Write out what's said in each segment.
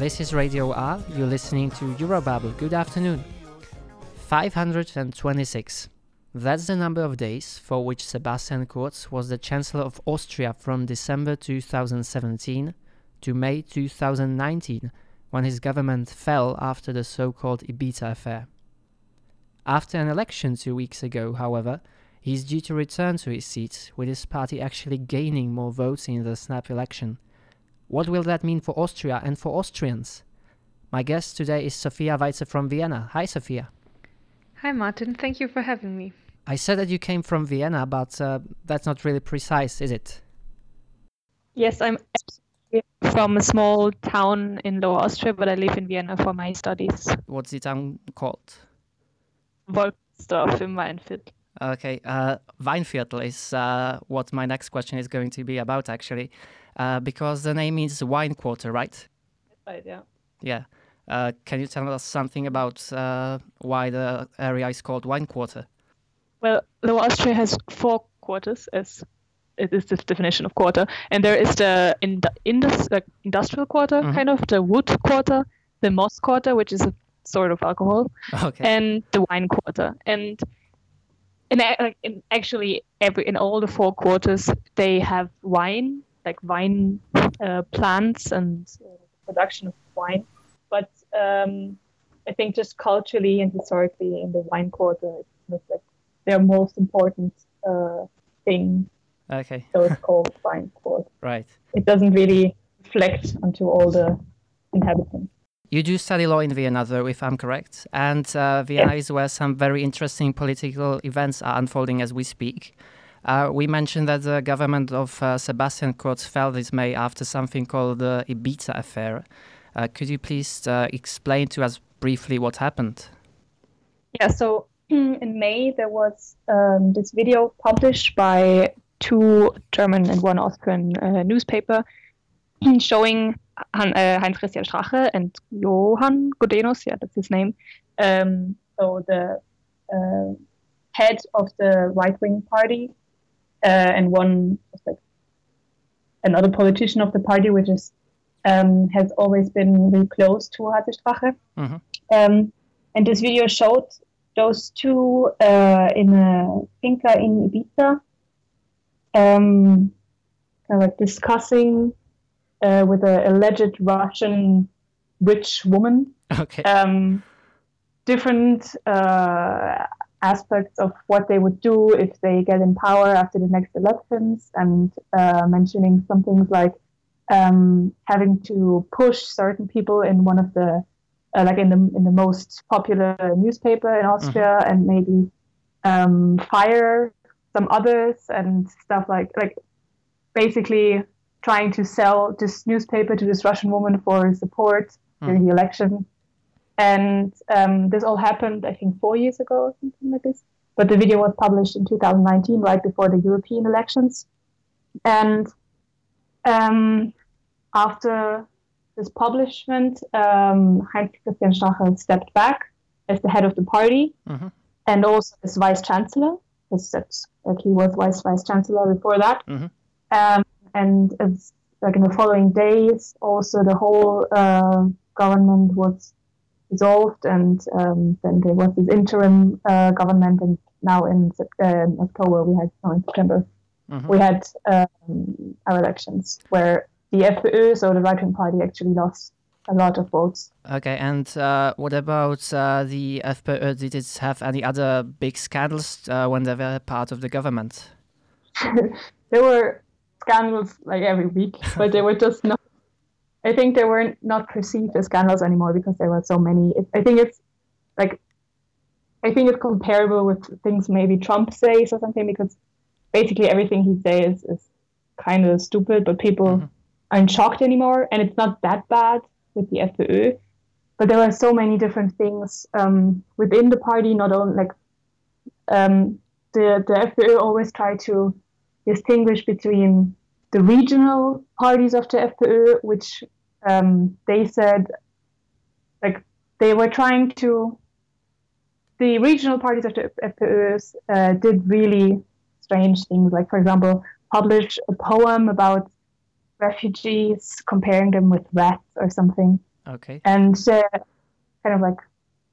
This is Radio R. You're listening to Eurobabble. Good afternoon. 526. That's the number of days for which Sebastian Kurz was the Chancellor of Austria from December 2017 to May 2019, when his government fell after the so called Ibiza affair. After an election two weeks ago, however, he is due to return to his seat, with his party actually gaining more votes in the snap election. What will that mean for Austria and for Austrians? My guest today is Sophia Weiser from Vienna. Hi, Sophia. Hi, Martin. Thank you for having me. I said that you came from Vienna, but uh, that's not really precise, is it? Yes, I'm from a small town in Lower Austria, but I live in Vienna for my studies. What's the town called? Wolfsdorf in Weinviertel. Okay, uh, Weinviertel is uh, what my next question is going to be about, actually, uh, because the name is wine quarter, right? Right, yeah. Yeah. Uh, can you tell us something about uh, why the area is called wine quarter? Well, Lower Austria has four quarters, as it is the definition of quarter, and there is the in, uh, industrial quarter, Mhm. kind of the wood quarter, the moss quarter, which is a sort of alcohol, Okay. and the wine quarter. And in, in actually every in all the four quarters, they have wine, like wine uh, plants and uh, production of wine. But um, I think just culturally and historically, in the wine quarter, it's like their most important uh, thing. okay, So it's called wine quarter. right. It doesn't really reflect onto all the inhabitants. You do study law in Vienna, though, if I'm correct. And uh, Vienna is where some very interesting political events are unfolding as we speak. Uh, we mentioned that the government of uh, Sebastian Kurz fell this May after something called the Ibiza affair. Uh, could you please uh, explain to us briefly what happened? Yeah, so in May there was um, this video published by two German and one Austrian uh, newspaper showing Han, uh, Heinz Christian Strache and Johann Gudenus, yeah, that's his name. Um, so the head of the right wing party uh, and one like another politician of the party, which is um, has always been really close to Heinz Strache. Mhm. Um, and this video showed those two uh, in a finca in Ibiza, um, kind of like discussing uh, with an alleged Russian rich woman Okay. um, different uh, aspects of what they would do if they get in power after the next elections, and uh, mentioning some things like um, having to push certain people in one of the uh, like in the in the most popular newspaper in Austria, and maybe um, fire some others and stuff like like basically trying to sell this newspaper to this Russian woman for support during the election. And um, this all happened, I think, four years ago or something like this. But the video was published in 2019, right before the European elections. And um, after this publishment, um, Heinz Christian Strache stepped back as the head of the party Mhm. and also as vice chancellor. As that's, like he was vice vice chancellor before that. Mhm. Um, and it's like in the following days, also the whole uh, government was dissolved, and um, then there was this interim uh, government, and now in uh, October we had, no, in September Mhm. we had um, our elections where the FPÖ, so the right-wing party, actually lost a lot of votes. Okay, and uh, what about uh, the FPÖ? Did it have any other big scandals uh, when they were part of the government? there were scandals like every week, but they were just not. I think they were not perceived as scandals anymore because there were so many. It, I think it's like, I think it's comparable with things maybe Trump says or something because basically everything he says is kind of stupid, but people Mhm. aren't shocked anymore, and it's not that bad with the FPÖ. But there were so many different things um, within the party, not only like um, the the FPÖ always try to distinguish between the regional parties of the FPÖ, which um, they said, like they were trying to. The regional parties of the FPÖs uh, did really strange things, like for example, publish a poem about refugees, comparing them with rats or something. Okay. And uh, kind of like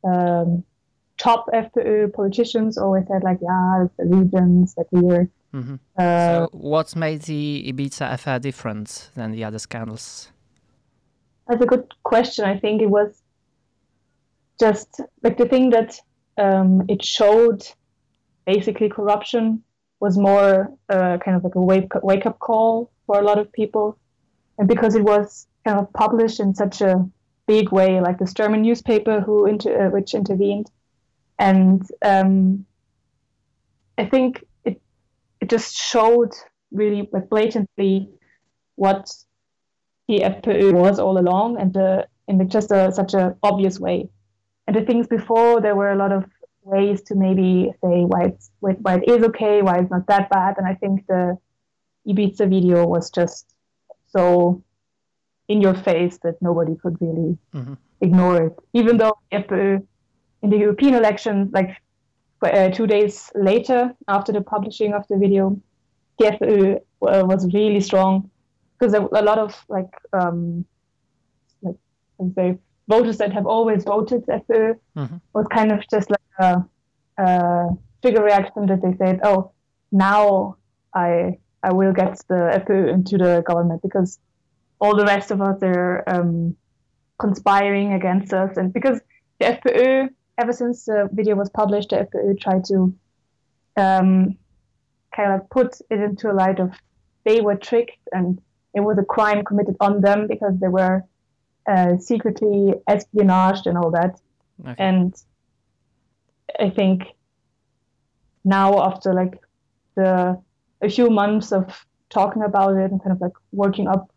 um, top FPÖ politicians always said like, yeah, it's the regions that we were. Hmm Uh, so, what made the Ibiza affair different than the other scandals? That's a good question. I think it was just like the thing that um, it showed basically corruption was more uh, kind of like a wake, wake up call for a lot of people. And because it was kind of published in such a big way, like this German newspaper who inter- uh, which intervened. And um, I think it, just showed really like blatantly what the FPÖ was all along, and uh, in just a, such a obvious way. And the things before, there were a lot of ways to maybe say why it's why it is okay, why it's not that bad. And I think the Ibiza video was just so in your face that nobody could really hmm ignore it. Even though FPÖ in the European elections, like uh, two days later after the publishing of the video, the FPÖ uh, was really strong because there were a lot of like um, like I say voters that have always voted FPÖ Mhm. was kind of just like a, a trigger reaction that they said, oh, now I I will get the FPÖ into the government because all the rest of us are um, conspiring against us, and because the FPÖ, ever since the video was published, the FPÖ tried to um, kind of put it into a light of they were tricked and it was a crime committed on them because they were uh, secretly espionaged and all that. Okay. And I think now after like the a few months of talking about it and kind of like working up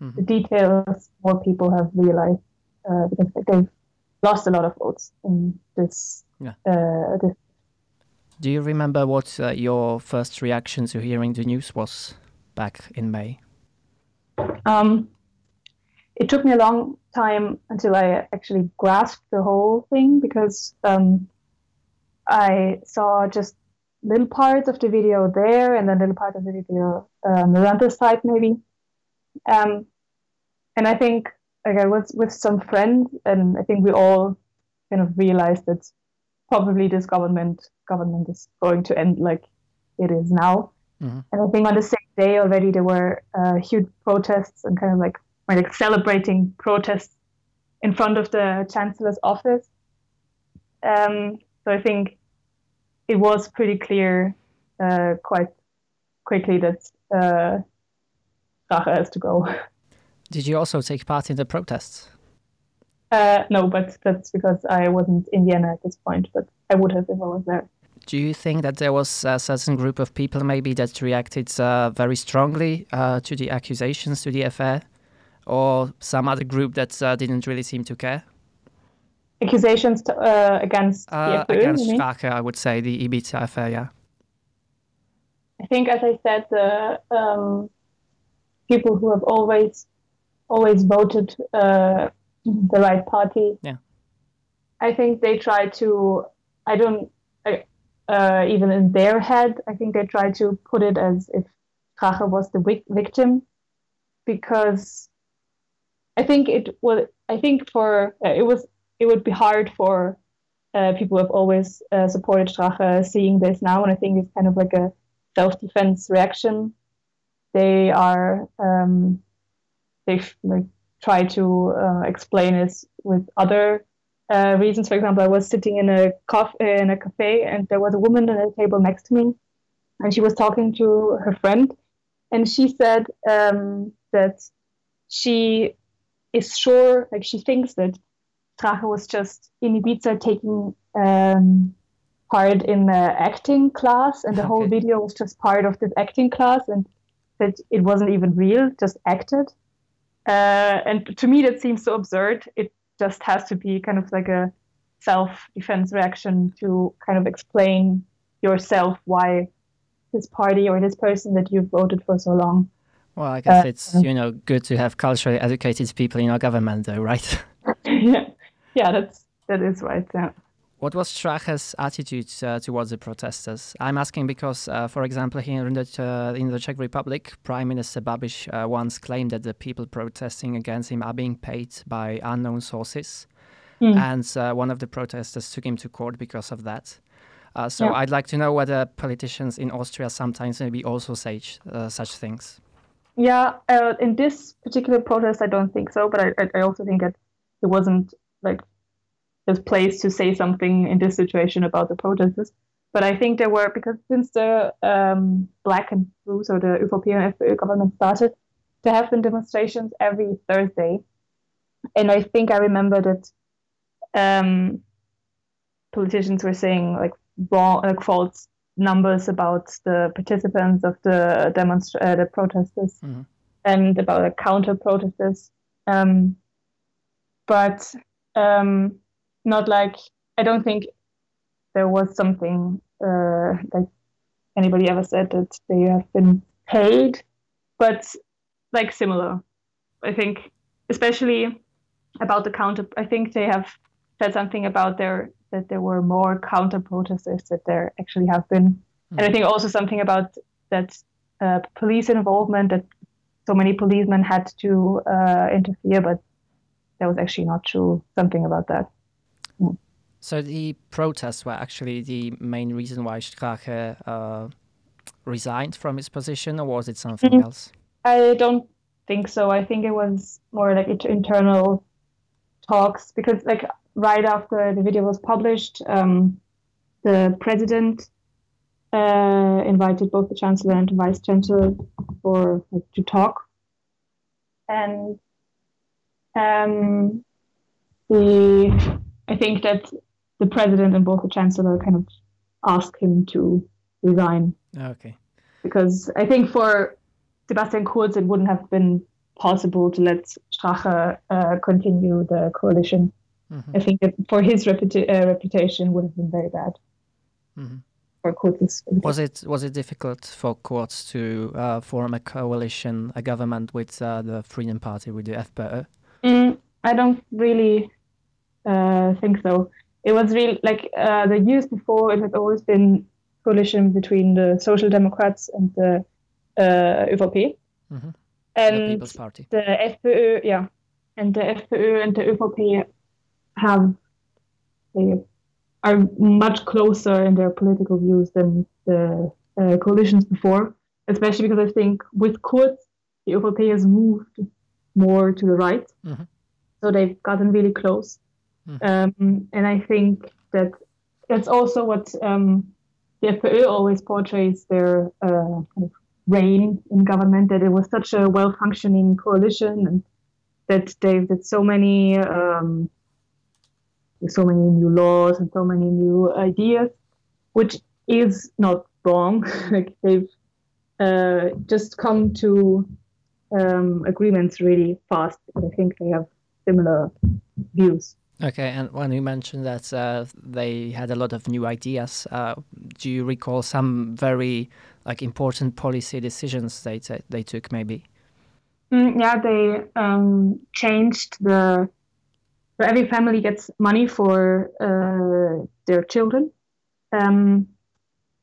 Mhm. the details, more people have realized uh, because they've lost a lot of votes in this. Yeah. Uh, this Do you remember what uh, your first reaction to hearing the news was back in May? Um, it took me a long time until I actually grasped the whole thing because um, I saw just little parts of the video there and then little parts of the video uh, on the other side maybe. Um, and I think like I was with some friends and I think we all kind of realized that probably this government government is going to end like it is now. Mhm. And I think on the same day already there were uh, huge protests and kind of like like celebrating protests in front of the chancellor's office. Um, so I think it was pretty clear uh, quite quickly that uh, Strache has to go. Did you also take part in the protests? Uh, no, but that's because I wasn't in Vienna at this point, but I would have if I was there. Do you think that there was a certain group of people maybe that reacted uh, very strongly uh, to the accusations to the affair, or some other group that uh, didn't really seem to care? Accusations to, uh, against Uh, FPÖ, against you I would say the Ibiza affair. Yeah. I think, as I said, the um, people who have always always voted uh, the right party. Yeah. I think they try to. I don't. Uh, even in their head, I think they try to put it as if Strache was the vic- victim, because I think it will. I think for uh, it was it would be hard for uh, people who have always uh, supported Strache seeing this now, and I think it's kind of like a self-defense reaction. They are um, they like try to uh, explain it with other uh, reasons. For example, I was sitting in a cof- in a cafe, and there was a woman at a table next to me, and she was talking to her friend, and she said um, that she is sure, like she thinks that Strache was just in Ibiza taking um, part in the acting class, and the whole Okay. video was just part of this acting class, and that it wasn't even real, just acted. Uh, and to me, that seems so absurd. It just has to be kind of like a self-defense reaction to kind of explain yourself why this party or this person that you've voted for so long. Well, I guess Uh, it's you know good to have culturally educated people in our government, though, right? yeah, yeah, that's that is right. Yeah. What was Strache's attitude uh, towards the protesters? I'm asking because, uh, for example, here in the, uh, in the Czech Republic, Prime Minister Babiš uh, once claimed that the people protesting against him are being paid by unknown sources. Mm. And uh, one of the protesters took him to court because of that. Uh, so yeah. I'd like to know whether politicians in Austria sometimes maybe also say such things. Yeah, in this particular protest, I don't think so, but I, I also think that it wasn't like his place to say something in this situation about the protesters. But I think there were because since the um, Black and Blue, so the and FPÖ government started, there have been demonstrations every Thursday, and I think I remember that um, politicians were saying like wrong, like false numbers about the participants of the demonstra- uh, the protesters, mm-hmm. and about the counter protesters. Um, but um, not like I don't think there was something uh, like anybody ever said that they have been paid, but like similar. I think, especially about the counter. I think they have said something about their that there were more counter protesters that there actually have been, mm-hmm. and I think also something about that uh, police involvement that so many policemen had to uh, interfere, but that was actually not true. Something about that. So the protests were actually the main reason why Strache uh, resigned from his position, or was it something mm-hmm. else? I don't think so. I think it was more like internal talks because, like, right after the video was published, um, the president uh, invited both the chancellor and the vice chancellor for like, to talk, and um, the I think that the president and both the chancellor kind of asked him to resign. Okay. Because I think for Sebastian Kurz, it wouldn't have been possible to let Strache uh, continue the coalition. Mm-hmm. I think for his reputa- uh, reputation would have been very bad. Mm-hmm. For Kurz, was it was it difficult for Kurz to uh, form a coalition, a government with uh, the Freedom Party, with the FPÖ? Mm, I don't really uh, think so it was really like uh, the years before it had always been coalition between the social democrats and the uh, ÖVP mm-hmm. and the People's Party. The FPÖ, yeah, and the FPÖ and the ÖVP have they are much closer in their political views than the uh, coalitions before, especially because I think with Kurz, the ÖVP has moved more to the right, mm-hmm. so they've gotten really close. Mm. Um, and I think that that's also what um, the FPÖ always portrays their uh, reign in government, that it was such a well functioning coalition and that they did so many um, so many new laws and so many new ideas, which is not wrong. like they've uh, just come to um, agreements really fast. I think they have similar views. Okay, and when you mentioned that uh, they had a lot of new ideas, uh, do you recall some very like important policy decisions they t- they took? Maybe. Mm, yeah, they um, changed the. So every family gets money for uh, their children, um,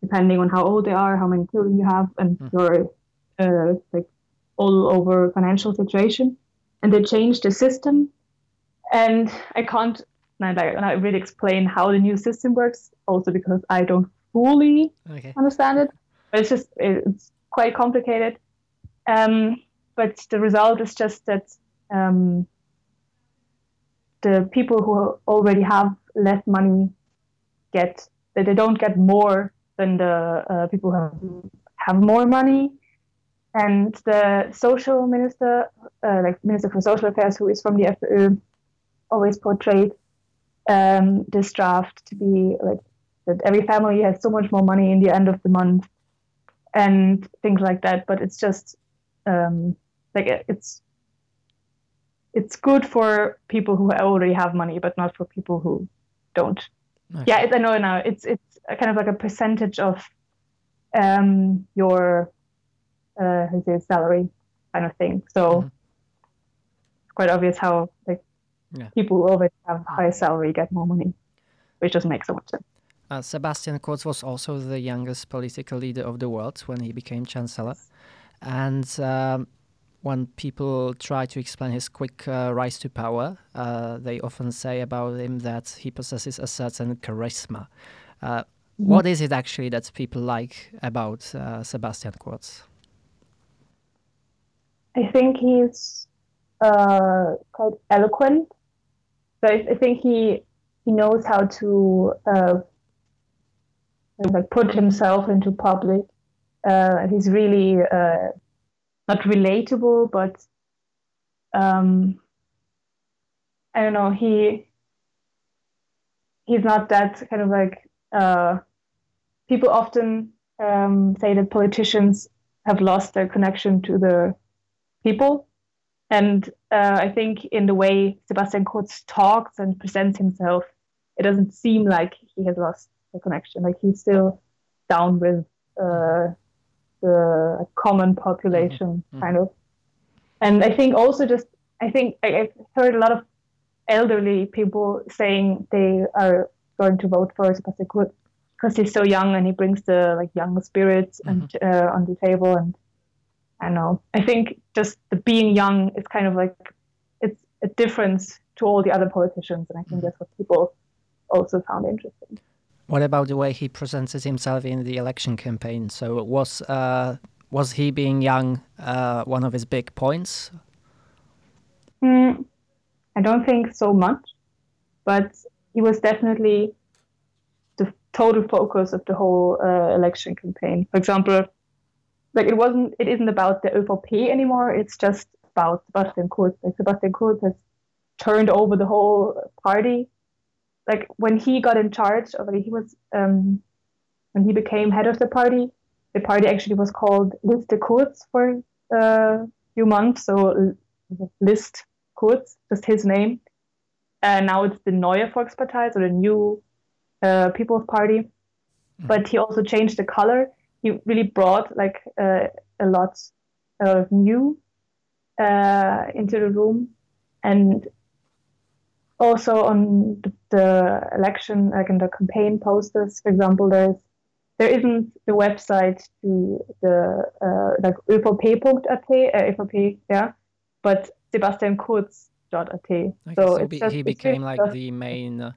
depending on how old they are, how many children you have, and mm. your uh, like all over financial situation. And they changed the system and I can't not really explain how the new system works, also because I don't fully okay. understand it. But it's just it's quite complicated. Um, but the result is just that um, the people who already have less money get that they don't get more than the uh, people who have, have more money. And the social minister, uh, like minister for social affairs, who is from the FPÖ, always portrayed um, this draft to be like that every family has so much more money in the end of the month and things like that. But it's just um, like it's it's good for people who already have money, but not for people who don't. Okay. Yeah, it's, I know now. It's it's kind of like a percentage of um, your uh, how say salary kind of thing. So mm-hmm. it's quite obvious how like yeah. people who already have high salary get more money. which doesn't make so much sense. Uh, Sebastian Kurz was also the youngest political leader of the world when he became chancellor. And um, when people try to explain his quick uh, rise to power, uh, they often say about him that he possesses a certain charisma. Uh, mm-hmm. What is it actually that people like about uh, Sebastian Kurz? I think he's uh, quite eloquent. So I, I, think he he knows how to uh, like put himself into public. he's really not relatable, but um, I don't know. He he's not that kind of like uh, people often um, say that politicians have lost their connection to the people, and uh, I think in the way Sebastian Kurz talks and presents himself, it doesn't seem like he has lost the connection. Like he's still down with uh, the common population, mm-hmm. kind of. And I think also just, I think I, have heard a lot of elderly people saying they are going to vote for Sebastian Kurz because he's so young and he brings the like young spirits mm-hmm. and uh, on the table. And I don't know. I think just the being young is kind of like it's a difference to all the other politicians, and I think mm-hmm. that's what people also found interesting. What about the way he presented himself in the election campaign? So was uh, was he being young uh, one of his big points? Mm, I don't think so much, but he was definitely the total focus of the whole uh, election campaign. For example, like it wasn't, it isn't about the ÖVP anymore. It's just about Sebastian Kurz. Like Sebastian Kurz has turned over the whole party like when he got in charge of he was um, when he became head of the party the party actually was called Liste Kurz for a uh, few months so List Kurz just his name and now it's the Neue Volkspartei so the new uh, People's Party mm-hmm. but he also changed the color he really brought like uh, a lot of new uh, into the room and also on the, the, election, like in the campaign posters, for example, there's there isn't the website to the uh, like ÖVP.at, uh, ÖVP, yeah, but Sebastian Kurz.at. Okay, so, so be, just, he became like just, the main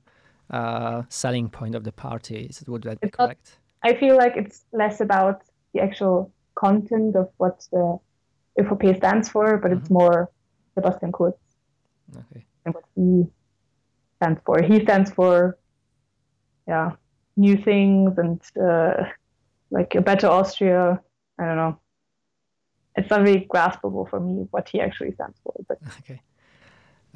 uh, selling point of the party. Would that be correct? I feel like it's less about the actual content of what the ÖVP stands for, but mm-hmm. it's more Sebastian Kurz. Okay. And what he stands for. He stands for, yeah, new things and uh, like a better Austria. I don't know. It's not really graspable for me what he actually stands for. But okay.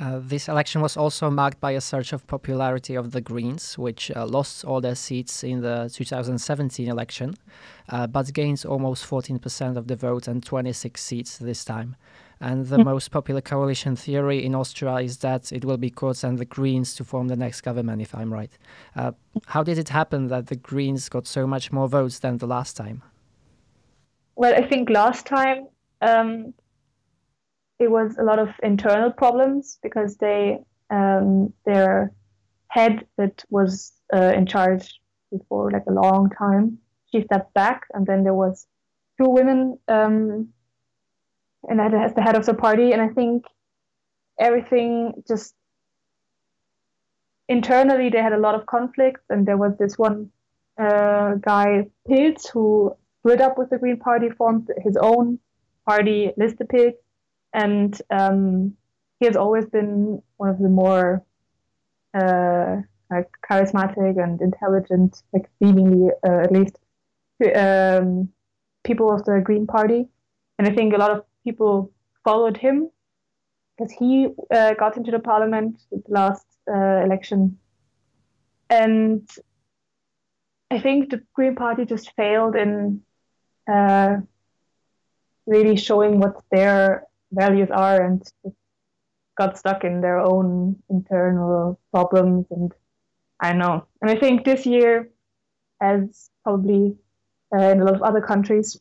Uh, this election was also marked by a surge of popularity of the Greens, which uh, lost all their seats in the 2017 election, uh, but gained almost 14% of the vote and 26 seats this time. And the most popular coalition theory in Austria is that it will be Kurz and the Greens to form the next government, if I'm right. Uh, how did it happen that the Greens got so much more votes than the last time? Well, I think last time um, it was a lot of internal problems because they um, their head that was uh, in charge before like a long time she stepped back and then there was two women um, and as the head of the party. And I think everything just internally they had a lot of conflicts, and there was this one uh, guy Pilz who split up with the Green Party, formed his own party, Liste Pilz, and um, he has always been one of the more uh, like charismatic and intelligent, like seemingly uh, at least, um, people of the Green Party. And I think a lot of people followed him because he uh, got into the parliament the last uh, election. And I think the Green Party just failed in uh, really showing what their values are and got stuck in their own internal problems. And I know. And I think this year, as probably uh, in a lot of other countries,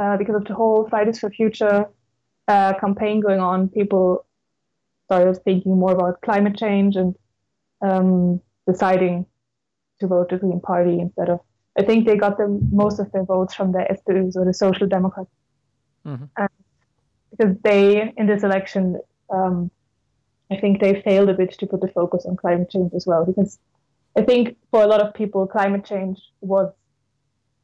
uh, because of the whole Fridays for Future uh, campaign going on, people started thinking more about climate change and um, deciding to vote the Green Party instead of. I think they got the most of their votes from the SPÖs or the Social Democrats, Mhm. Because they in this election, um, I think they failed a bit to put the focus on climate change as well. Because I think for a lot of people, climate change was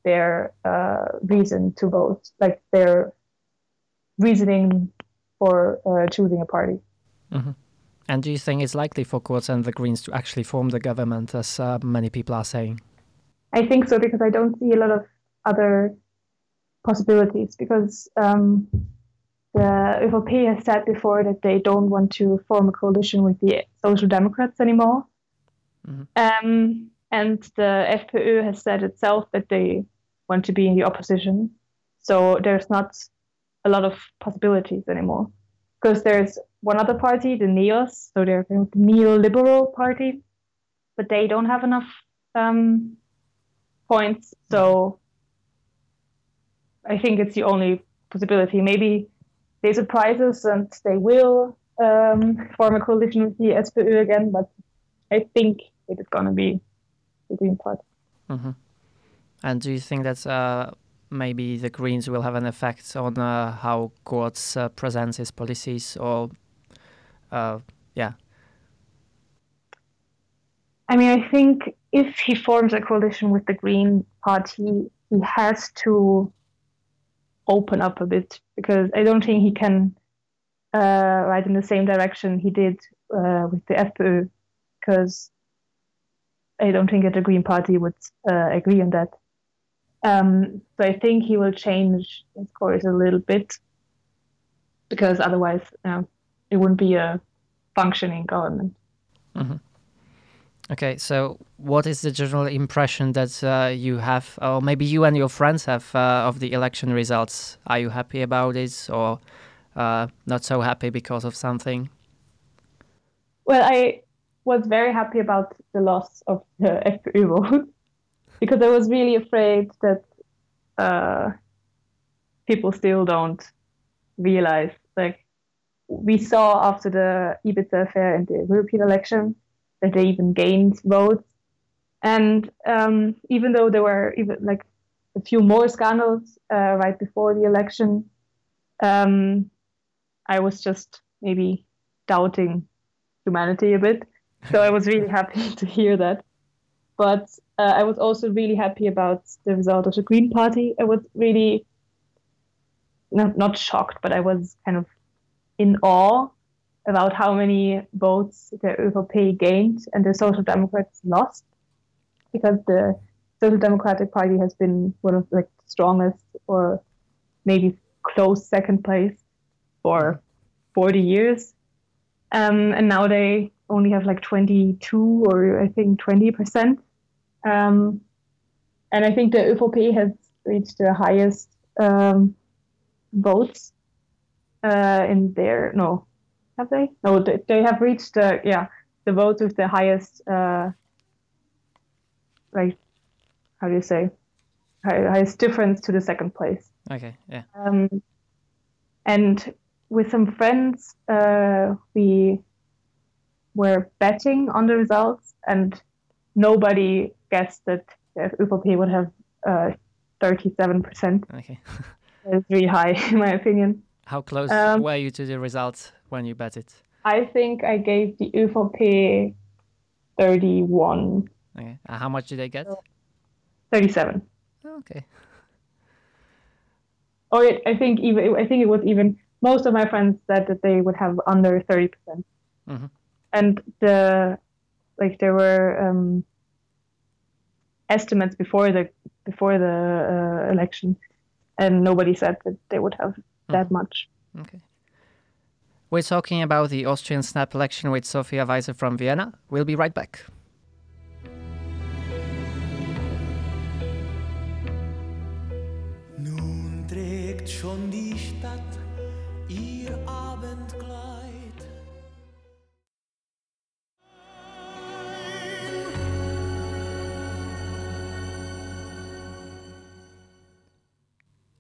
their uh, reason to vote, like their reasoning for uh, choosing a party. And do you think it's likely for Kurz and the Greens to actually form the government, as uh, many people are saying? I think so because I don't see a lot of other possibilities because um, the ÖVP has said before that they don't want to form a coalition with the Social Democrats anymore. Mhm. Um, and the FPÖ has said itself that they want to be in the opposition. So there's not a lot of possibilities anymore. Because there's one other party, the NEOS, so they're the neoliberal party, but they don't have enough um, points. So I think it's the only possibility. Maybe they surprise us and they will um, form a coalition with the SPÖ again, but I think it is going to be the Green Party. hmm And do you think that uh, maybe the Greens will have an effect on uh, how Kurz uh, presents his policies, or uh, yeah, I mean, I think if he forms a coalition with the Green Party, he has to open up a bit because I don't think he can uh, ride in the same direction he did uh, with the FPÖ because I don't think that the Green Party would uh, agree on that. Um, so I think he will change his course a little bit because otherwise um, it wouldn't be a functioning government. Okay, so what is the general impression that uh, you have, or maybe you and your friends have, uh, of the election results? Are you happy about it, or uh, not so happy because of something? Well, I was very happy about the loss of the FPÖ vote because I was really afraid that uh, people still don't realize. Like we saw after the Ibiza affair and the European election that they even gained votes, and um, even though there were even like a few more scandals uh, right before the election, um, I was just maybe doubting humanity a bit. So I was really happy to hear that. But uh, I was also really happy about the result of the Green Party. I was really not not shocked, but I was kind of in awe about how many votes the ÖVP gained and the Social Democrats lost, because the Social Democratic Party has been one of like the strongest or maybe close second place for 40 years. Um, and now they only have like 22 or I think 20 percent. Um, and I think the ÖVP has reached the highest um, votes uh, in their no, have they? No, they, they have reached the yeah the votes with the highest uh, like how do you say highest difference to the second place. Okay, yeah. Um, and with some friends, uh, we were betting on the results, and nobody guessed that ÖVP would have uh, 37%. Okay. It's really high, in my opinion. How close Um, were you to the results when you bet it? I think I gave the ÖVP 31, Okay. Uh, how much did they get? 37. Okay. Or it, I think even I think it was even most of my friends said that they would have under 30%. Mhm. and the like there were um, estimates before the before the uh, election, and nobody said that they would have that much. Okay. We're talking about the Austrian snap election with Sophia Weiser from Vienna. We'll be right back.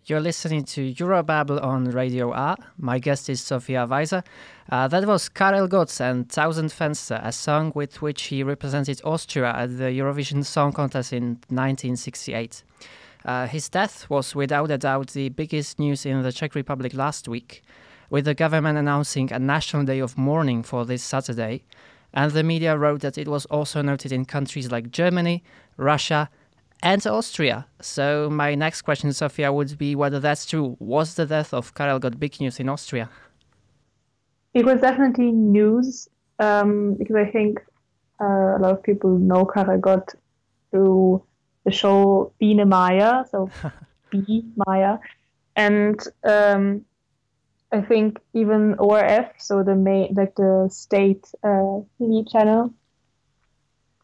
You're listening to Eurobabble on Radio A. My guest is Sophia Weiser. Uh, that was Karel Gott and Tausend Fenster, a song with which he represented Austria at the Eurovision Song Contest in 1968. Uh, his death was without a doubt the biggest news in the Czech Republic last week, with the government announcing a national day of mourning for this Saturday. And the media wrote that it was also noted in countries like Germany, Russia, and Austria. So my next question, Sophia, would be whether that's true. Was the death of Karel Gott big news in Austria? It was definitely news um, because I think uh, a lot of people know Karel Gott through the show Biene Maja, so B Maya, and um, I think even ORF, so the main like the state uh, TV channel,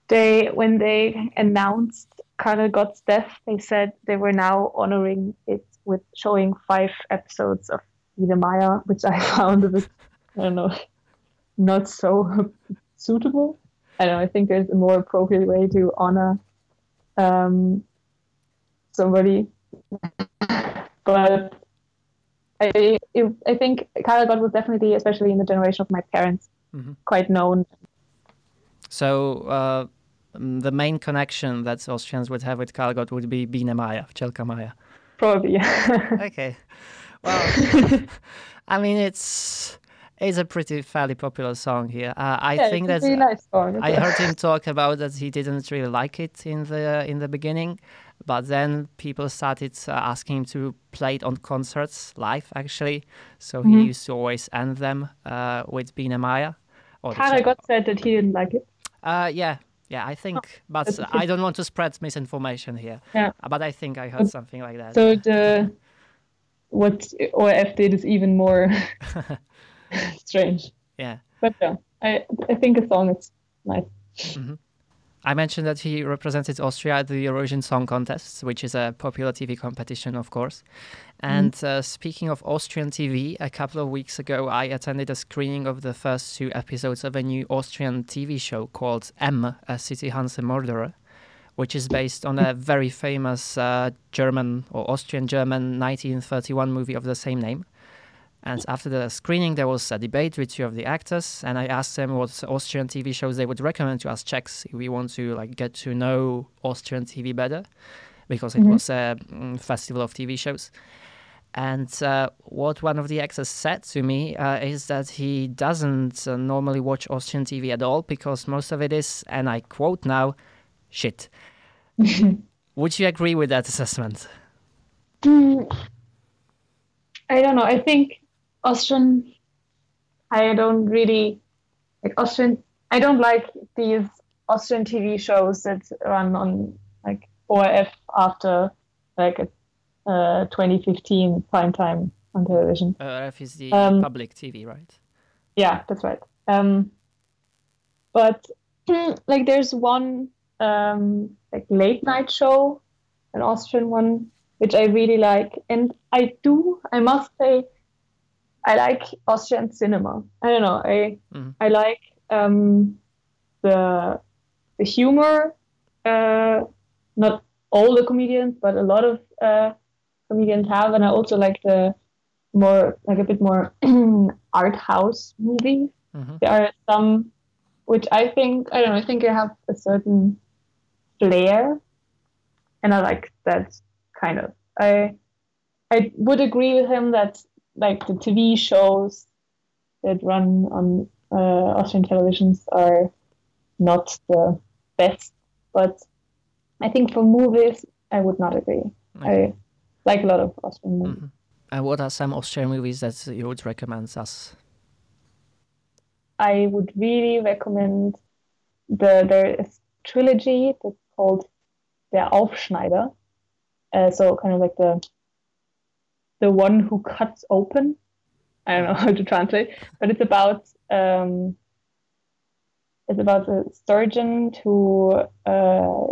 they when they announced Karel Gott's death, they said they were now honoring it with showing five episodes of Maya, which I found a bit, I don't know, not so suitable. I don't know. I think there's a more appropriate way to honor um, somebody. but I, it, I think Karel Gott was definitely, especially in the generation of my parents, mm-hmm. quite known. So uh, the main connection that Austrians would have with Karel would be Biene Maja, Včelka Maya. Probably, okay. Well, I mean, it's it's a pretty fairly popular song here. Uh, I yeah, think that really nice I heard him talk about that he didn't really like it in the in the beginning, but then people started uh, asking him to play it on concerts live actually. So mm-hmm. he used to always end them uh, with Bina Maya. Gott said that he didn't like it. Uh, yeah, yeah, I think, oh, but I don't want to spread misinformation here. Yeah. But I think I heard something like that. So the what ORF did is even more strange. Yeah. But yeah, I I think a song is nice. Mm-hmm. I mentioned that he represented Austria at the Eurovision Song Contest, which is a popular TV competition, of course. And mm. uh, speaking of Austrian TV, a couple of weeks ago, I attended a screening of the first two episodes of a new Austrian TV show called M, a City Hunts a Murderer, which is based on a very famous uh, German or Austrian German 1931 movie of the same name. And after the screening, there was a debate with two of the actors, and I asked them what Austrian TV shows they would recommend to us Czechs if we want to like get to know Austrian TV better, because it mm-hmm. was a mm, festival of TV shows. And uh, what one of the actors said to me uh, is that he doesn't uh, normally watch Austrian TV at all because most of it is, and I quote now, shit. Would you agree with that assessment? Mm, I don't know. I think Austrian, I don't really like Austrian. I don't like these Austrian TV shows that run on like ORF after like a uh, 2015 prime time on television. ORF is the um, public TV, right? Yeah, that's right. Um, but like, there's one um, like late night show, an Austrian one, which I really like, and I do. I must say, I like Austrian cinema. I don't know. I mm-hmm. I like um, the the humor. Uh, not all the comedians, but a lot of uh, comedians have, and I also like the more like a bit more art house movies. Mm-hmm. There are some which I think I don't know. I think I have a certain flair, and I like that kind of. I I would agree with him that like the TV shows that run on uh, Austrian televisions are not the best, but I think for movies, I would not agree. Okay. I like a lot of Austrian movies. Mm-hmm. And what are some Austrian movies that you would recommend us? I would really recommend the there is trilogy that's called Der Aufschneider. Uh, so kind of like the the one who cuts open. I don't know how to translate, but it's about um, it's about a surgeon who uh,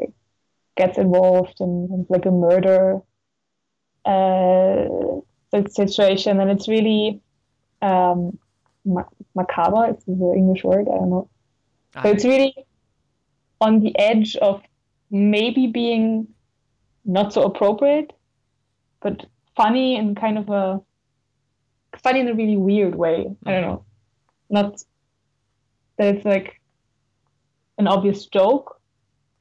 gets involved in, in, like a murder uh, situation, and it's really um, macabre. It's the English word. I don't know. So it's really on the edge of maybe being not so appropriate, but funny in kind of a funny in a really weird way. I don't know, not that it's like an obvious joke,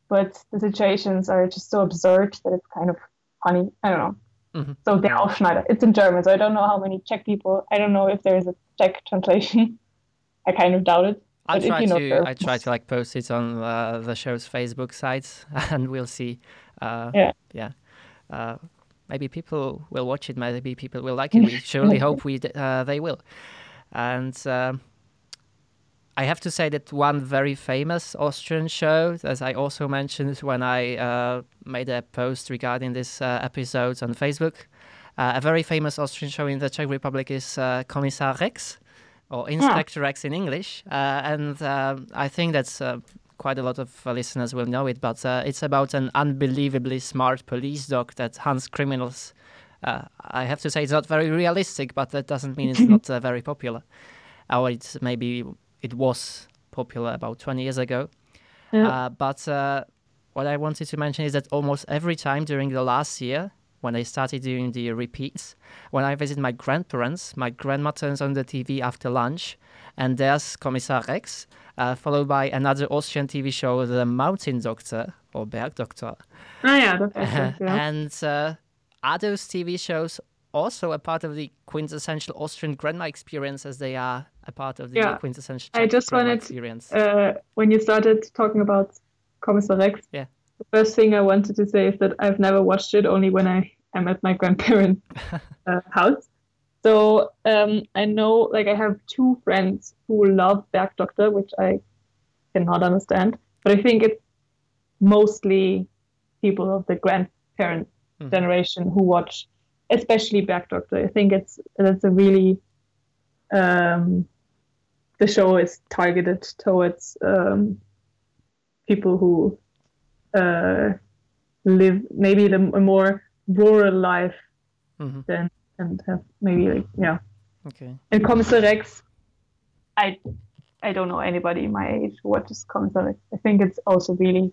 but the situations are just so absurd that it's kind of funny. I don't know. Mhm. So der Aufschneider. It's in German, so I don't know how many Czech people. I don't know if there is a Czech translation. I kind of doubt it. I But try you know to I try to like post it on uh, the show's Facebook sites, and we'll see. Uh, Yeah. yeah. Uh, maybe people will watch it. Maybe people will like it. We surely hope we d- uh, they will. And um I have to say that one very famous Austrian show, as I also mentioned when I uh, made a post regarding this uh, episode on Facebook, uh, a very famous Austrian show in the Czech Republic is uh, Kommissar Rex, or Inspector Rex in English. Uh, and um I think that's uh, quite a lot of uh, listeners will know it, but uh, it's about an unbelievably smart police dog that hunts criminals. Uh, I have to say it's not very realistic, but that doesn't mean it's not uh, very popular. Or it's maybe it was popular about 20 years ago. Yeah. Uh, but uh, what I wanted to mention is that almost every time during the last year, when I started doing the repeats, when I visit my grandparents, my grandma turns on the TV after lunch, and there's Kommissar Rex, followed by another Austrian TV show, The Mountain Doctor or Bergdoktor. Ah, yeah, that's yeah. and uh, are those TV shows also a part of the quintessential Austrian grandma experience as they are a part of the Yeah. quintessential I just grandma wanted- experience? uh, when you started talking about Kommissar Rex, Yeah. the first thing I wanted to say is that I've never watched it, only when I am at my grandparents' uh, house. So um, I know, like, I have two friends who love Bergdoktor, which I cannot understand, but I think it's mostly people of the grandparent Mhm. generation who watch, especially Bergdoktor. I think it's that's a really um, the show is targeted towards um, people who uh, live maybe the, a more rural life Mhm. than and have maybe like yeah. Okay. And Kommissar Rex, I I don't know anybody my age who watches Kommissar Rex. I think it's also really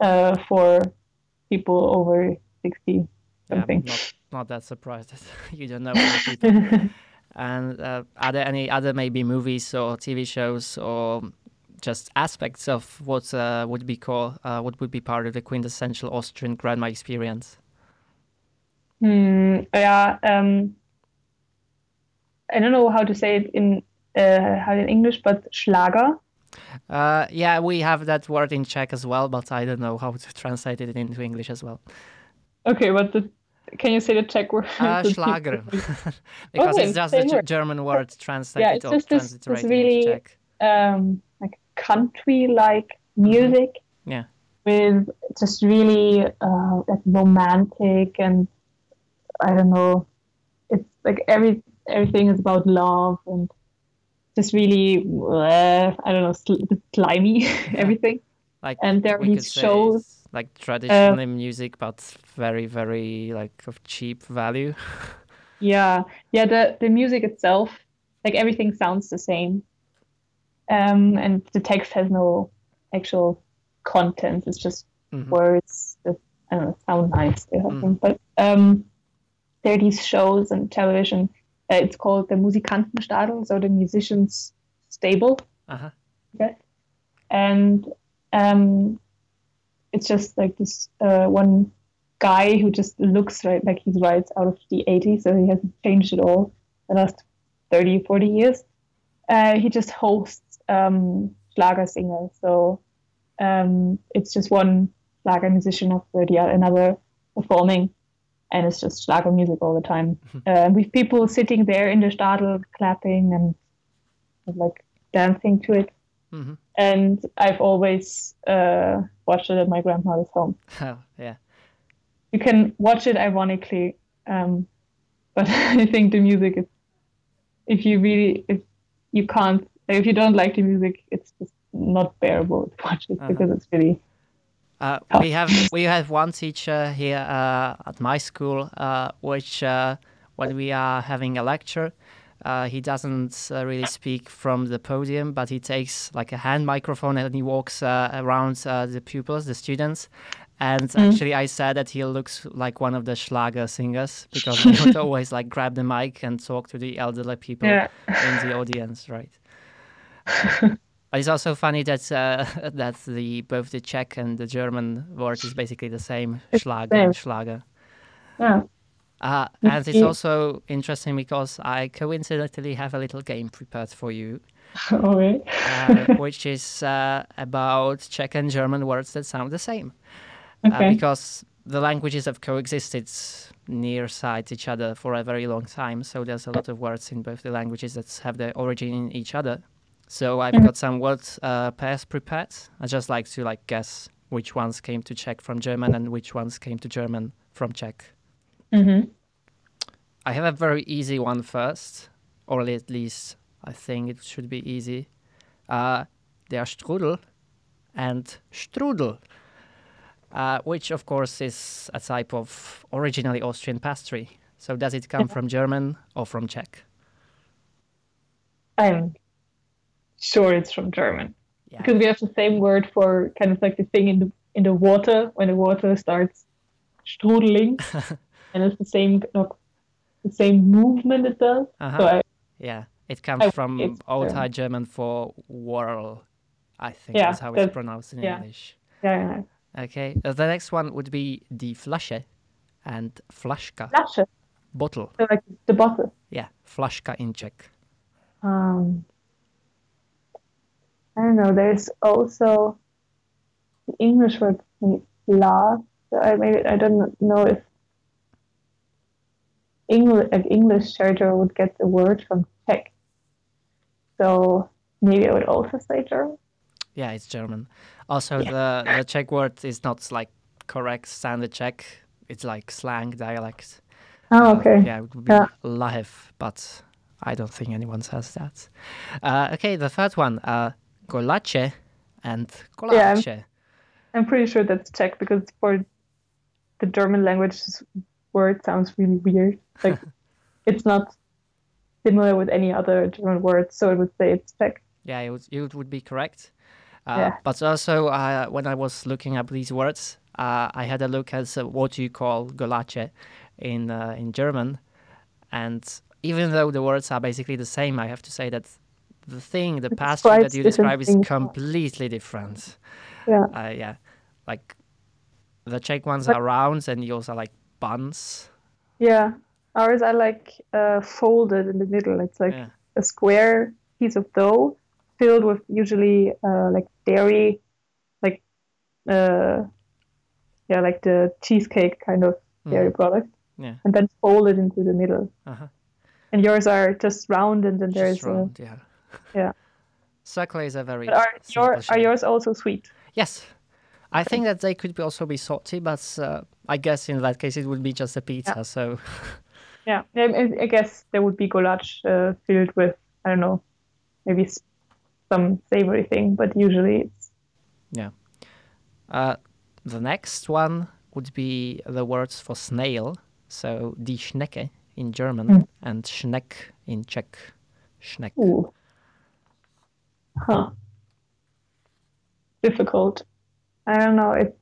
uh, for people over sixty Yeah, I'm not, not that surprised that you don't know and uh, are there any other maybe movies or TV shows or just aspects of what uh, would be called uh, what would be part of the quintessential Austrian grandma experience? Yeah, um, I don't know how to say it in uh, how in English, but Schlager. Uh, yeah, we have that word in Czech as well, but I don't know how to translate it into English as well. Okay, but the, can you say the Czech word? Uh, Schlager, because Okay, it's just Ge- word. German word translated it's or just this- this really- um, like country-like music Yeah. with just really uh, like romantic and I don't know. It's like every everything is about love and just really uh, I don't know sl- slimy everything. Like And there are these shows. like traditional music, but very, very like of cheap value. Yeah, yeah. The the music itself, like everything sounds the same, um, and the text has no actual content. It's just Mhm. words that I don't know sound nice or something. But um, there are these shows on television. Uh, it's called the Musikantenstadel, so the musicians' stable. Uh-huh. Okay, and um, it's just like this uh, one guy who just looks right like he's right out of the 80s, so he hasn't changed at all the last 30, 40 years. Uh, he just hosts um, Schlager singers, so um, it's just one Schlager musician after the other, another performing, and it's just Schlager music all the time. uh, with people sitting there in the Stadel clapping and like dancing to it. hmm And I've always uh, watched it at my grandmother's home. Oh, yeah. You can watch it ironically, um, but I think the music is, if you really, if you can't, if you don't like the music, it's just not bearable to watch it Uh-huh. because it's really Uh, we have we have one teacher here uh, at my school, uh, which uh, when we are having a lecture, uh, he doesn't uh, really speak from the podium, but he takes like a hand microphone and he walks uh, around uh, the pupils, the students, And actually, I said that he looks like one of the Schlager singers because he would always like grab the mic and talk to the elderly people Yeah. in the audience, right? It's also funny that uh, that the both the Czech and the German word is basically the same Schlager. same. Schlager. Yeah. Uh, and it's also interesting because I coincidentally have a little game prepared for you, Okay. uh, which is uh, about Czech and German words that sound the same. Uh, Okay. because the languages have coexisted near side each other for a very long time. So there's a lot of words in both the languages that have their origin in each other. So I've got some word uh, pairs prepared. I just like to like guess which ones came to Czech from German and which ones came to German from Czech. Mm-hmm. I have a very easy one first, or at least I think it should be easy. Uh, der Strudel and Strudel, uh, which of course is a type of originally Austrian pastry. So does it come from German or from Czech? I'm sure it's from German Yeah, because we have the same word for kind of like the thing in the in the water when the water starts strudeling, and it's the same no, the same movement it does. Uh-huh. So I, yeah. It comes I- from Old. High German for whirl, I think Yeah, is how it's pronounced in yeah. English. yeah, yeah. Okay, uh, the next one would be die Flasche and Flaschka, Flasche, bottle. so like the bottle. Yeah, Flaschka in Czech. Um, I don't know. There's also the English word "la." So I maybe I don't know if English like English German would get the word from Czech. So maybe I would also say German. Yeah, it's German. Also, the the Czech word is not like correct standard Czech. It's like slang dialect. Oh, okay. Yeah, it would be Yeah. lahev, but I don't think anyone says that. Uh, okay, the third one, uh, golache and Yeah. kolache. I'm pretty sure that's Czech because for the German language, this word sounds really weird. Like it's not similar with any other German word, so I would say it's Czech. Yeah, it would, it would be correct. Uh, Yeah. But also, uh, when I was looking up these words, uh, I had a look at uh, what you call golache in uh, in German, and even though the words are basically the same, I have to say that the thing, the pastry that you describe is completely different. Yeah. Uh, yeah, like the Czech ones But- are rounds and yours are like buns. Yeah. Ours are like uh, folded in the middle. It's like Yeah. a square piece of dough filled with usually uh, like dairy, like uh, yeah, like the cheesecake kind of dairy product, Yeah. and then folded into the middle. Uh-huh. And yours are just round, and then there's a, yeah. Yeah. Circle is a very But are your are yours also sweet? Yes. I think that they could be also be salty, but uh, I guess in that case it would be just a pizza. So Yeah, I, I- I guess there would be goulash uh, filled with I don't know, maybe some savory thing, but usually it's yeah. Uh, the next one would be the words for snail. So die Schnecke in German Mm. and Schneck in Czech. Schneck. ooh, huh, difficult. I don't know. It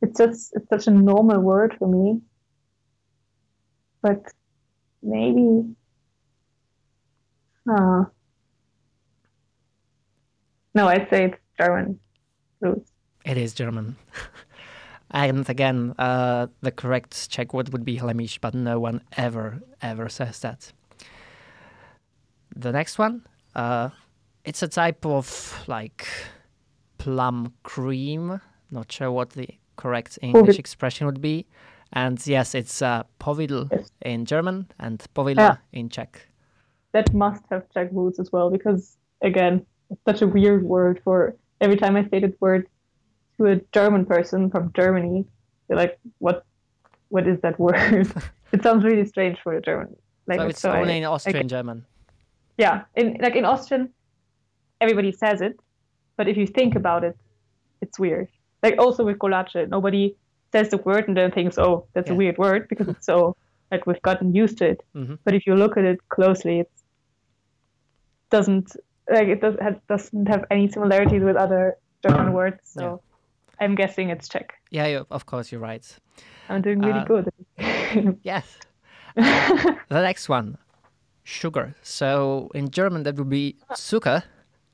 it's just it's such a normal word for me, but maybe, huh. No, I'd say it's German. It is German. and again, uh, the correct Czech word would be hlemýžď, but no one ever, ever says that. The next one, uh, it's a type of like plum cream. Not sure what the correct English Povidl. expression would be. And yes, it's uh, Povidl Yes. in German and Povila Yeah. in Czech. that must have Czech roots as well because again, it's such a weird word for every time I say that word to a German person from Germany, they're like, "What? What is that word?" it sounds really strange for a German So it's so I- only in I Austrian German. yeah, in like in Austrian, everybody says it, but if you think about it, it's weird. Like also with Golace, nobody says the word and then thinks, "Oh, that's Yeah. a weird word," because it's so like we've gotten used to it. Mhm. But if you look at it closely, it doesn't like it does, has, doesn't have any similarities with other German words. So I'm guessing it's Czech. Yeah, of course, you're right. I'm doing really Uh, good. Yes. Uh, the next one, sugar. So in German that would be Zucker,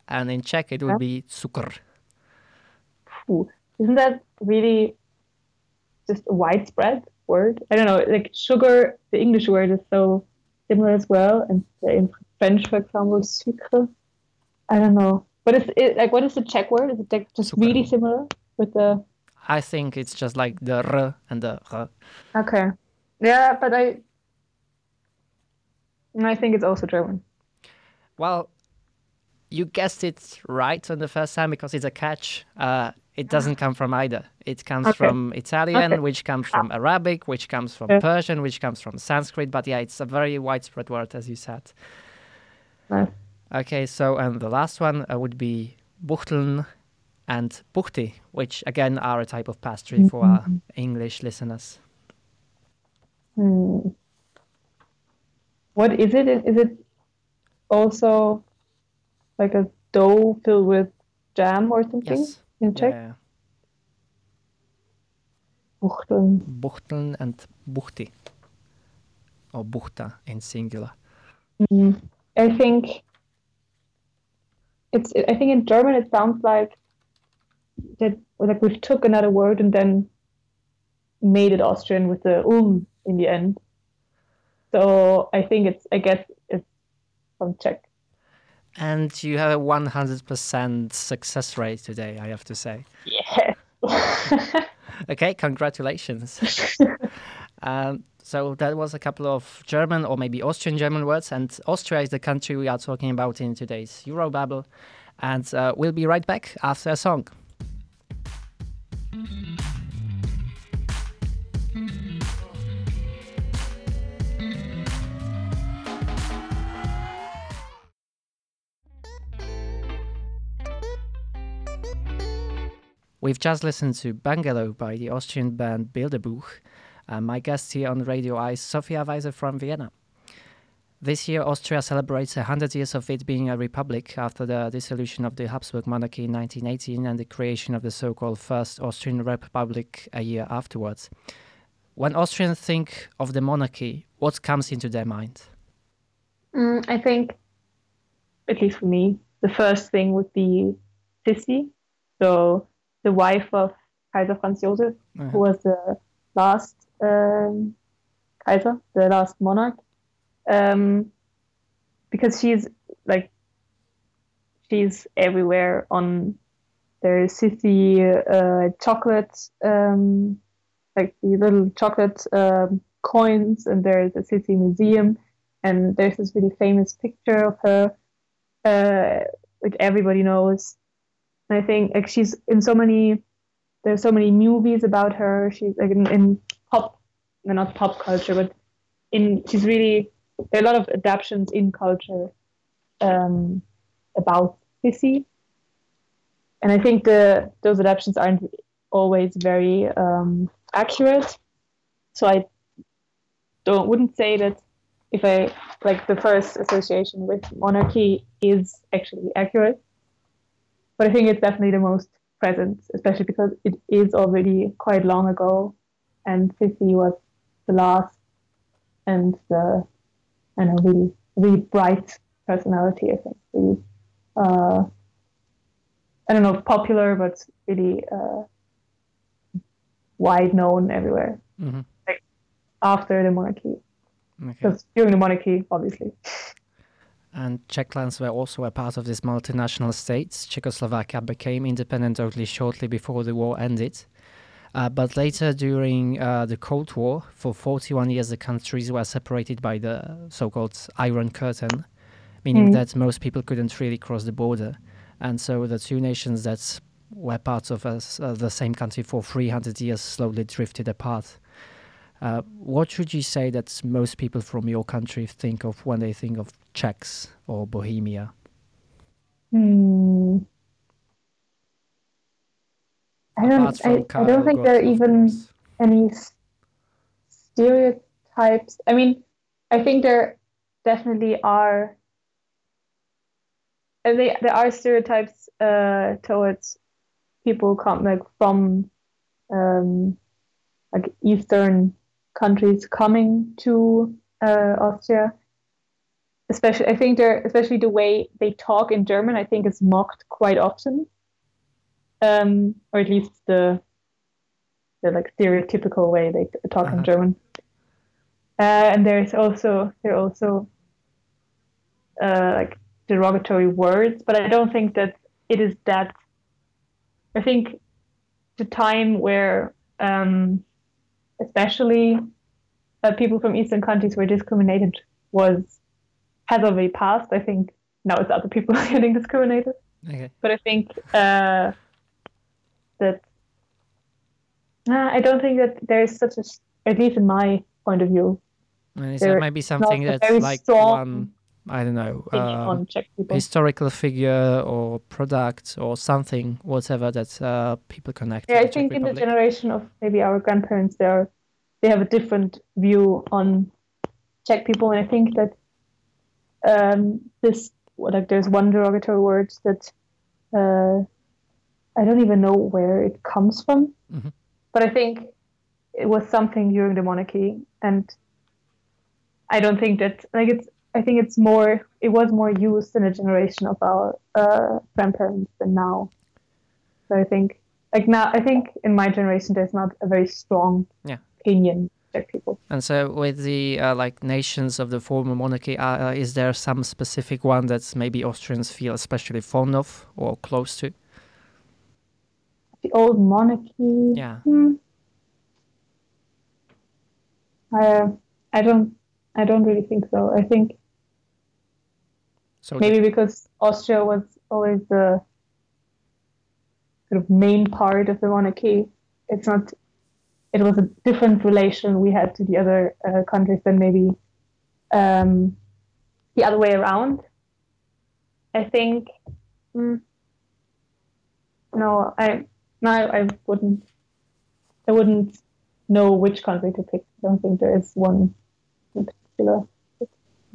and in Czech it would be cukr. Isn't that really just a widespread word? I don't know. Like sugar, the English word is so similar as well, and in French, for example, sucre. I don't know. But it's it, like, what is the Czech word? Is it like just Sucre. really similar with the? I think it's just like the r and the r. Okay. Yeah, but I. I think it's also German. Well, you guessed it right on the first time because it's a catch. Uh, it doesn't come from either. It comes Okay. from Italian, Okay. which comes from Arabic, which comes from Yeah. Persian, which comes from Sanskrit. But yeah, it's a very widespread word, as you said. Okay, so and the last one uh, would be Buchteln and Buchty, which again are a type of pastry for our English listeners. Hmm. What is it? Is it also like a dough filled with jam or something Yes. in Czech? Yeah, Buchteln. Buchteln and Buchty. Or Buchta in singular. Mm. I think it's. I think in German it sounds like that. Like we took another word and then made it Austrian with the um in the end. So I think it's. I guess it's from Czech. And you have a 100% success rate today, I have to say. Yeah. Okay, congratulations. um, so that was a couple of German or maybe Austrian German words, and Austria is the country we are talking about in today's Eurobabble. And uh, we'll be right back after a song. We've just listened to Bungalow by the Austrian band Bilderbuch. My guest here on Radio R is Sophia Weiser from Vienna. This year, Austria celebrates 100 years of it being a republic after the dissolution of the Habsburg monarchy in 1918 and the creation of the so called First Austrian Republic a year afterwards. When Austrians think of the monarchy, what comes into their mind? Mm, I think, at least for me, the first thing would be Sissi, so the wife of Kaiser Franz Josef, who was the last um, Kaiser, the last monarch, um, because she's like she's everywhere. On there's Sissi uh, chocolate, um, like the little chocolate um, coins, and there's a Sissi museum and there's this really famous picture of her uh, like everybody knows i think like she's in so many there's so many movies about her. She's like in, in pop no, not pop culture but in she's really there are a lot of adaptations in culture um, about Sissi. And i think the those adaptations aren't always very um, accurate. So i don't wouldn't say that if I like the first association with monarchy is actually accurate. But I think it's definitely the most present, especially because it is already quite long ago, and Sissi was the last and the and a really really bright personality. I think really, uh, I don't know, popular, but really uh, wide known everywhere. hmm After the monarchy, Okay. because during the monarchy, obviously. And Czech lands were also a part of this multinational states. Czechoslovakia became independent only shortly before the war ended. Uh, but later, during uh, the Cold War, for 41 years, the countries were separated by the so called Iron Curtain, meaning Mm. that most people couldn't really cross the border. And so the two nations that were parts of us, uh, the same country for 300 years slowly drifted apart. Uh, what should you say that most people from your country think of when they think of Czechs or Bohemia? Hmm. I don't. I, I don't think there are even any stereotypes. I mean, I think there definitely are. uh, They, there are stereotypes uh, towards people come like from um, like Eastern countries coming to uh, Austria. Especially, I think they're especially the way they talk in German. I think is mocked quite often, um, or at least the the like stereotypical way they talk Uh-huh. in German. Uh, and there's also there are also uh, like derogatory words, but I don't think that it is that. I think the time where, um, especially uh, people from Eastern countries were discriminated was has already passed. I think now it's other people getting discriminated. Okay. But I think uh, that uh, I don't think that there is such a, at least in my point of view, And There that maybe something that's like one, I don't know, opinion uh, on Czech people. historical figure or product or something, whatever that uh, people connect. Yeah, I think in the generation of maybe our grandparents, they are they have a different view on Czech people, and I think that um, this like there's one derogatory word that uh, I don't even know where it comes from, Mhm. but I think it was something during the monarchy, and I don't think that like it's. I think it's more. It was more used in a generation of our uh, grandparents than now. So I think like now i think in my generation there's not a very strong Yeah. opinion czech people And so, with the uh, like nations of the former monarchy, uh, uh, is there some specific one that maybe Austrians feel especially fond of or close to? the old monarchy Yeah. hmm. uh, i don't i don't really think so i think So maybe because austria was always the sort of main part of the monarchy it's not it was a different relation we had to the other uh, countries than maybe um, the other way around i think mm, no i no I, I wouldn't i wouldn't know which country to pick i don't think there is one in particular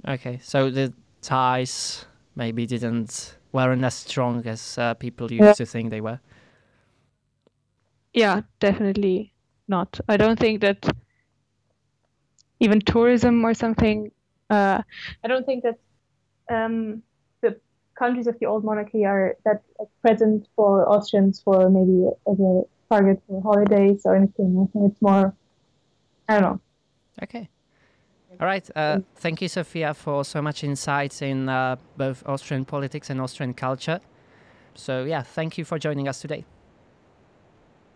Okay, so the ties maybe didn't weren't as strong as uh, people used Yeah. to think they were. yeah definitely not i don't think that even tourism or something uh, i don't think that um, the countries of the old monarchy are that present for austrians for maybe as a target for holidays or anything i think it's more i don't know Okay. All right. Uh, thank you, Sophia, for so much insights in uh, both Austrian politics and Austrian culture. So yeah, thank you for joining us today.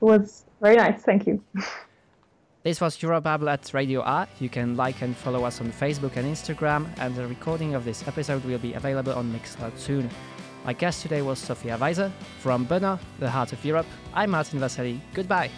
it was very nice thank you This was Eurobabble at Radio R. You can like and follow us on Facebook and Instagram, and the recording of this episode will be available on Mixcloud soon. My guest today was Sophia Weiser from Brno, the heart of Europe. I'm Martin Vasily. Goodbye.